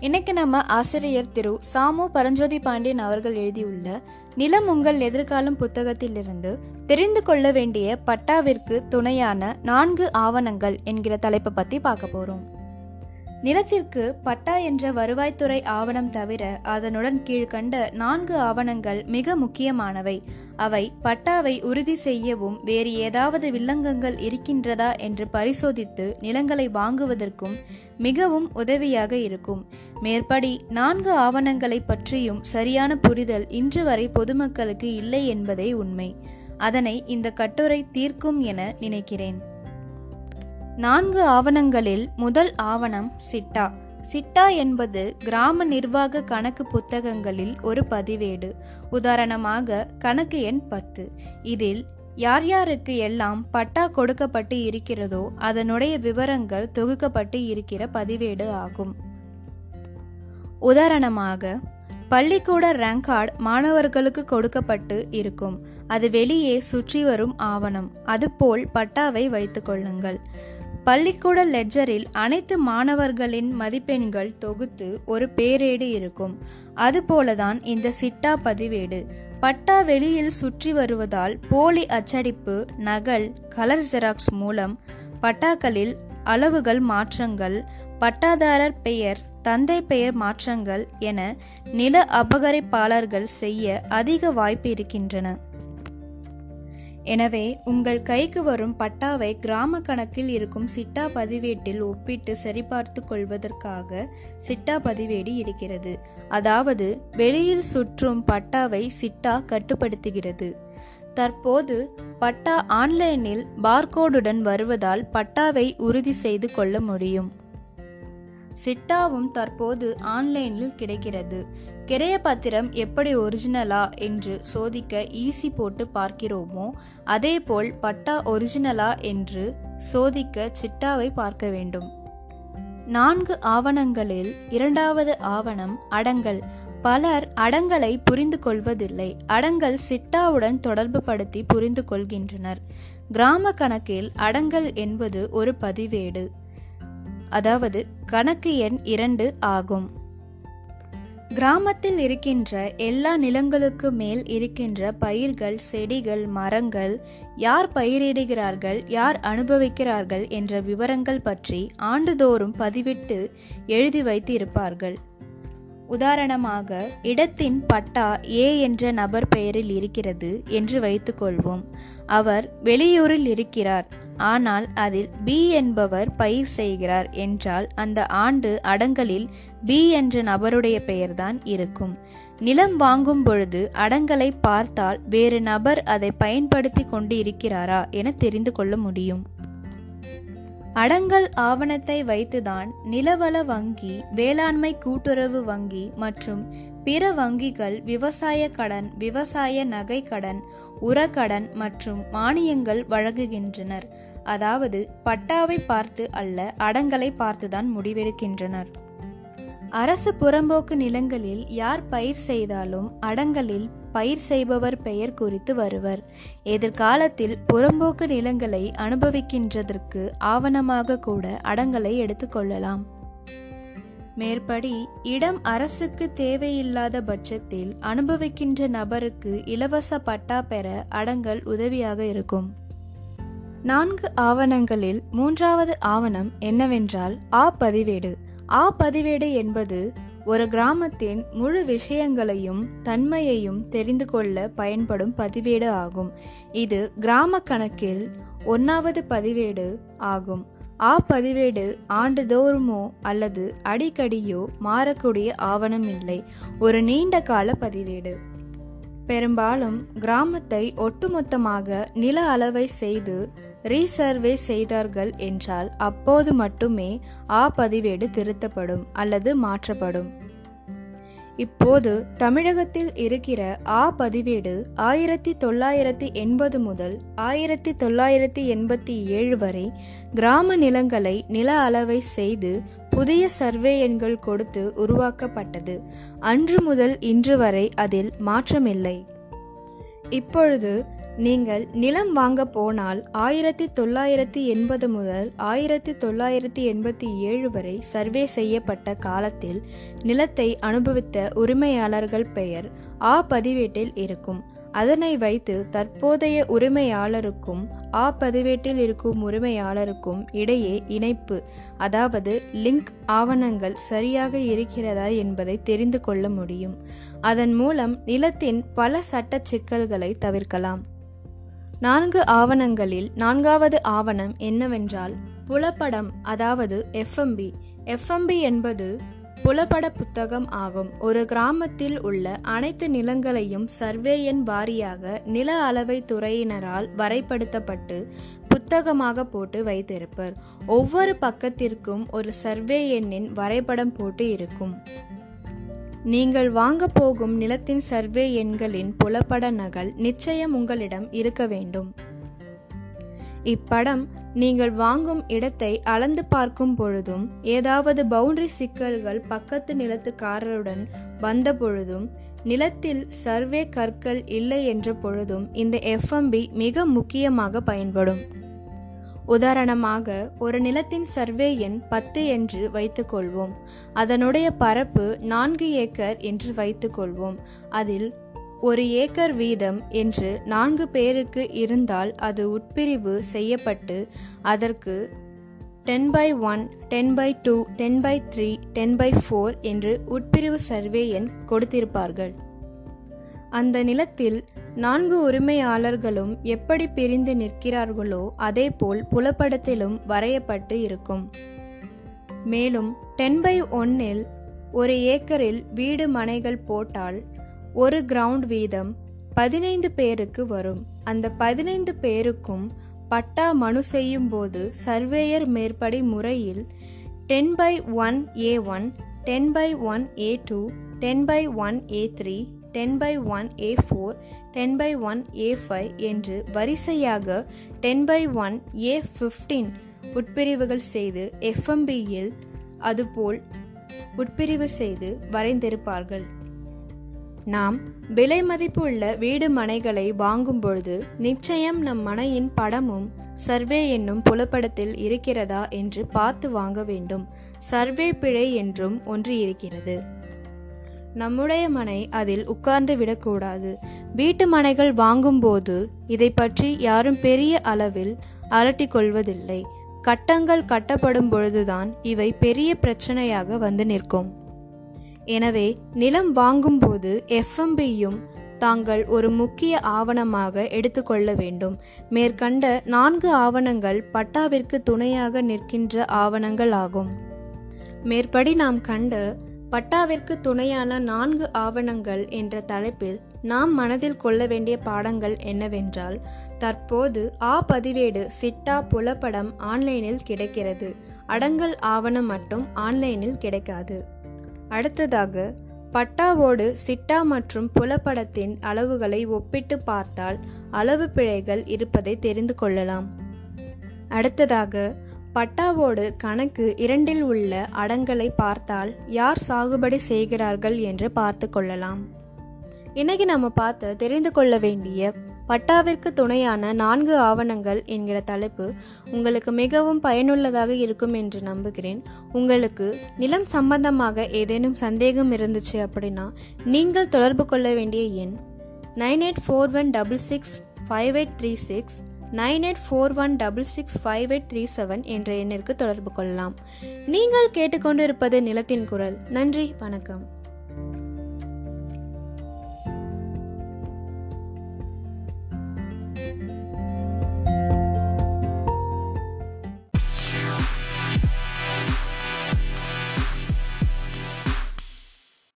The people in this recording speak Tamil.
இன்னைக்கு நம்ம ஆசிரியர் திரு சாமு பரஞ்சோதி பாண்டியன் அவர்கள் எழுதியுள்ள நிலம் உங்கள் எதிர்காலம் புத்தகத்திலிருந்து தெரிந்து கொள்ள வேண்டிய பட்டாவிற்கு துணையான நான்கு ஆவணங்கள் என்கிற தலைப்பை பத்தி பார்க்க போறோம். நிலத்திற்கு பட்டா என்ற வருவாய்த்துறை ஆவணம் தவிர அதனுடன் கீழ்கண்ட நான்கு ஆவணங்கள் மிக முக்கியமானவை. அவை பட்டாவை உறுதி செய்யவும் வேறு ஏதாவது வில்லங்கங்கள் இருக்கின்றதா என்று பரிசோதித்து நிலங்களை வாங்குவதற்கும் மிகவும் உதவியாக இருக்கும். மேற்படி நான்கு ஆவணங்களை பற்றியும் சரியான புரிதல் இன்று வரை பொதுமக்களுக்கு இல்லை என்பதே உண்மை. அதனை இந்த கட்டுரை தீர்க்கும் என நினைக்கிறேன். நான்கு ஆவணங்களில் முதல் ஆவணம் சிட்டா. சிட்டா என்பது கிராம நிர்வாக கணக்கு புத்தகங்களில் ஒரு பதிவேடு. உதாரணமாக கணக்கு எண் பத்து. இதில் யார் யாருக்கு எல்லாம் பட்டா கொடுக்கப்பட்டு இருக்கிறதோ அதனுடைய விவரங்கள் தொகுக்கப்பட்டு இருக்கிற பதிவேடு ஆகும். உதாரணமாக பள்ளிக்கூட ரேங்க் கார்டு மாணவர்களுக்கு கொடுக்கப்பட்டு இருக்கும். அது வெளியே சுற்றி வரும் ஆவணம். அதுபோல் பட்டாவை வைத்துக் கொள்ளுங்கள். பள்ளிக்கூட லெட்ஜரில் அனைத்து மாணவர்களின் மதிப்பெண்கள் தொகுத்து ஒரு பேரேடு இருக்கும். அதுபோலதான் இந்த சிட்டா பதிவேடு. பட்டா வெளியில் சுற்றி வருவதால் போலி அச்சடிப்பு நகல் கலர் ஜெராக்ஸ் மூலம் பட்டாக்களில் அளவுகள் மாற்றங்கள் பட்டாதாரர் பெயர் தந்தை பெயர் மாற்றங்கள் என நில அபகரிப்பாளர்கள் செய்ய அதிக வாய்ப்பு இருக்கின்றன. எனவே உங்கள் கைக்கு வரும் பட்டாவை கிராம கணக்கில் இருக்கும் சிட்டா பதிவேட்டில் ஒப்பிட்டு சரிபார்த்து கொள்வதற்காக சிட்டா பதிவேடு இருக்கிறது. அதாவது வெளியில் சுற்றும் பட்டாவை சிட்டா கட்டுப்படுத்துகிறது. தற்போது பட்டா ஆன்லைனில் பார்கோடுடன் வருவதால் பட்டாவை உறுதி செய்து கொள்ள முடியும். சிட்டாவும் தற்போது ஆன்லைனில் கிடைக்கிறது. கிரைய பாத்திரம் எப்படி ஒரிஜினலா என்று சோதிக்க ஈசி போட்டு பார்க்கிறோமோ அதேபோல் பட்டா ஒரிஜினலா என்று சோதிக்க சிட்டாவை பார்க்க வேண்டும். நான்கு ஆவணங்களில் இரண்டாவது ஆவணம் அடங்கல். பலர் அடங்கலை புரிந்து கொள்வதில்லை. அடங்கல் சிட்டாவுடன் தொடர்பு படுத்தி புரிந்து கொள்கின்றனர். கிராம கணக்கில் அடங்கல் என்பது ஒரு பதிவேடு. அதாவது கணக்கு எண் இரண்டு ஆகும். கிராமத்தில் இருக்கின்ற எல்லா நிலங்களுக்கு மேல் இருக்கின்ற பயிர்கள் செடிகள் மரங்கள் யார் பயிரிடுகிறார்கள் யார் அனுபவிக்கிறார்கள் என்ற விவரங்கள் பற்றி ஆண்டுதோறும் பதிவிட்டு எழுதி வைத்து இருப்பார்கள் உதாரணமாக இடத்தின் பட்டா ஏ என்ற நபர் பெயரில் இருக்கிறது என்று வைத்துக்கொள்வோம். அவர் வெளியூரில் இருக்கிறார். ஆனால் அதில் பி என்பவர் பயிர் செய்கிறார் என்றால் அந்த ஆண்டு அடங்கலில் பி என்ற நபருடைய பெயர்தான் இருக்கும். நிலம் வாங்கும் பொழுது அடங்கலை பார்த்தால் வேறு நபர் அதை பயன்படுத்தி கொண்டு இருக்கிறாரா என தெரிந்து கொள்ள முடியும். அடங்கல் ஆவணத்தை வைத்துதான் நிலவள வங்கி வேளாண்மை கூட்டுறவு வங்கி மற்றும் பிற வங்கிகள் விவசாய கடன் விவசாய நகை கடன் உரக்கடன் மற்றும் மானியங்கள் வழங்குகின்றனர். அதாவது பட்டாவை பார்த்து அல்ல அடங்கலை பார்த்துதான் முடிவெடுக்கின்றனர். அரசு புறம்போக்கு நிலங்களில் யார் பயிர் செய்தாலும் அடங்கலில் பயிர் செய்பவர் பெயர் குறித்து வருவர். எதிர்காலத்தில் புறம்போக்கு நிலங்களை அனுபவிக்கின்றதற்கு ஆவணமாக கூட அடங்கலை எடுத்துக்கொள்ளலாம் மேற்படி இடம் அரசுக்கு தேவையில்லாத பட்சத்தில் அனுபவிக்கின்ற நபருக்கு இலவச பட்டா பெற அடங்கல் உதவியாக இருக்கும். நான்கு ஆவணங்களில் மூன்றாவது ஆவணம் என்னவென்றால் ஆ பதிவேடு. ஆ பதிவேடு என்பது ஒரு கிராமத்தின் முழு விஷயங்களையும் தன்மையையும் தெரிந்து கொள்ள பயன்படும் பதிவேடு ஆகும். இது கிராம கணக்கில் ஒன்றாவது பதிவேடு ஆகும். ஆ பதிவேடு ஆண்டுதோறுமோ அல்லது அடிக்கடியோ மாறக்கூடிய ஆவணம் இல்லை. ஒரு நீண்ட கால பதிவேடு. பெரும்பாலும் கிராமத்தை ஒட்டுமொத்தமாக நில அளவை செய்து ரீசர்வே செய்தார்கள் என்றால் அப்போது மட்டுமே ஆ பதிவேடு திருத்தப்படும் அல்லது மாற்றப்படும். இப்போது தமிழகத்தில் இருக்கிற ஆ பதிவேடு ஆயிரத்தி தொள்ளாயிரத்தி எண்பது முதல் ஆயிரத்தி தொள்ளாயிரத்தி எண்பத்தி ஏழு வரை கிராம நிலங்களை நில அளவை செய்து புதிய சர்வே எண்கள் கொடுத்து உருவாக்கப்பட்டது. அன்று முதல் இன்று வரை அதில் மாற்றமில்லை. இப்பொழுது நீங்கள் நிலம் வாங்க போனால் ஆயிரத்தி தொள்ளாயிரத்தி எண்பது முதல் ஆயிரத்தி தொள்ளாயிரத்தி எண்பத்தி ஏழு வரை சர்வே செய்யப்பட்ட காலத்தில் நிலத்தை அனுபவித்த உரிமையாளர்கள் பெயர் ஆ பதிவேட்டில் இருக்கும். அதனை வைத்து தற்போதைய உரிமையாளருக்கும் ஆ பதிவேட்டில் இருக்கும் உரிமையாளருக்கும் இடையே இணைப்பு அதாவது லிங்க் ஆவணங்கள் சரியாக இருக்கிறதா என்பதை தெரிந்து கொள்ள முடியும். அதன் மூலம் நிலத்தின் பல சட்ட சிக்கல்களை தவிர்க்கலாம். நான்கு ஆவணங்களில் நான்காவது ஆவணம் என்னவென்றால் புலப்படம் அதாவது எஃப்எம்பி எஃப்எம்பி என்பது புலப்பட புத்தகம் ஆகும். ஒரு கிராமத்தில் உள்ள அனைத்து நிலங்களையும் சர்வே எண் வாரியாக நில அளவை துறையினரால் வரைபடுத்தப்பட்டு புத்தகமாக போட்டு வைத்திருப்பர். ஒவ்வொரு பக்கத்திற்கும் ஒரு சர்வே எண்ணின் வரைபடம் போட்டு இருக்கும். நீங்கள் வாங்க போகும் நிலத்தின் சர்வே எண்களின் புலப்பட நகல் நிச்சயம் உங்களிடம் இருக்க வேண்டும். இப்படம் நீங்கள் வாங்கும் இடத்தை அளந்து பார்க்கும் பொழுதும் ஏதாவது பவுண்டரி சிக்கல்கள் பக்கத்து நிலத்துக்காரருடன் வந்த பொழுதும் நிலத்தில் சர்வே கற்கள் இல்லை என்ற பொழுதும் இந்த எஃப்எம்பி மிக முக்கியமாக பயன்படும். உதாரணமாக ஒரு நிலத்தின் சர்வே எண் பத்து என்று வைத்துக்கொள்வோம். அதனுடைய பரப்பு நான்கு ஏக்கர் என்று வைத்துக்கொள்வோம். அதில் ஒரு ஏக்கர் வீதம் என்று நான்கு பேருக்கு இருந்தால் அது உட்பிரிவு செய்யப்பட்டு அதற்கு ten by one ten by two ten by three ten by four என்று உட்பிரிவு சர்வே எண் கொடுத்திருப்பார்கள். அந்த நிலத்தில் நான்கு உரிமையாளர்களும் எப்படி பிரிந்து நிற்கிறார்களோ அதேபோல் புலப்படத்திலும் வரையப்பட்டு இருக்கும். மேலும் டென் பை ஒன்னில் ஒரு ஏக்கரில் வீடு மனைகள் போட்டால் ஒரு கிரவுண்ட் வீதம் பதினைந்து பேருக்கு வரும். அந்த பதினைந்து பேருக்கும் பட்டா மனு செய்யும் போது சர்வேயர் மேற்படி முறையில் ten by one A one ten by one A two ten by one A three ten by one A four ten by one A five என்று வரிசையாக ten by one A fifteen உட்பிரிவுகள் செய்து எஃப்எம்பியில் அதுபோல் உட்பிரிவு செய்து வரைந்திருப்பார்கள். நாம் விலை மதிப்புள்ள வீடு மனைகளை வாங்கும் பொழுது நிச்சயம் நம் மனையின் படமும் சர்வே என்னும் புலப்படத்தில் இருக்கிறதா என்று பார்த்து வாங்க வேண்டும். சர்வே பிழை என்றும் ஒன்று இருக்கிறது. நம்முடைய மனை அதில் உட்கார்ந்து விடக்கூடாது. வீட்டு மனைகள் வாங்கும்போது இதை பற்றி யாரும் பெரிய அளவில் அலட்டிக்கொள்வதில்லை கட்டங்கள் கட்டப்படும் பொழுதுதான் இவை பெரிய பிரச்சனையாக வந்து நிற்கும். எனவே நிலம் வாங்கும்போது எஃப்எம்பியும் தாங்கள் ஒரு முக்கிய ஆவணமாக எடுத்துக்கொள்ள வேண்டும். மேற்கண்ட நான்கு ஆவணங்கள் பட்டாவிற்கு துணையாக நிற்கின்ற ஆவணங்கள் ஆகும் மேற்படி நாம் கண்ட பட்டாவிற்கு துணையான நான்கு ஆவணங்கள் என்ற தலைப்பில் நாம் மனதில் கொள்ள வேண்டிய பாடங்கள் என்னவென்றால் தற்போது ஆ பதிவேடு சிட்டா புலப்படம் ஆன்லைனில் கிடைக்கிறது. அடங்கல் ஆவணம் மட்டும் ஆன்லைனில் கிடைக்காது. அடுத்ததாக பட்டாவோடு சிட்டா மற்றும் புலப்படத்தின் அளவுகளை ஒப்பிட்டு பார்த்தால் அளவு பிழைகள் இருப்பதை தெரிந்து கொள்ளலாம். அடுத்ததாக பட்டாவோடு கணக்கு இரண்டில் உள்ள அடங்களை பார்த்தால் யார் சாகுபடி செய்கிறார்கள் என்று பார்த்து கொள்ளலாம். இன்னைக்கு நம்ம பார்த்து தெரிந்து கொள்ள வேண்டிய பட்டாவிற்கு துணையான நான்கு ஆவணங்கள் என்கிற தலைப்பு உங்களுக்கு மிகவும் பயனுள்ளதாக இருக்கும் என்று நம்புகிறேன். உங்களுக்கு நிலம் சம்பந்தமாக ஏதேனும் சந்தேகம் இருந்துச்சு அப்படின்னா நீங்கள் தொடர்பு கொள்ள வேண்டிய எண் nine eight four one double six five eight three six nine eight four one double six five eight three seven என்ற எண்ணிற்கு தொடர்பு கொள்ளலாம். நீங்கள் கேட்டுக்கொண்டிருப்பது நிலத்தின் குரல். நன்றி வணக்கம்.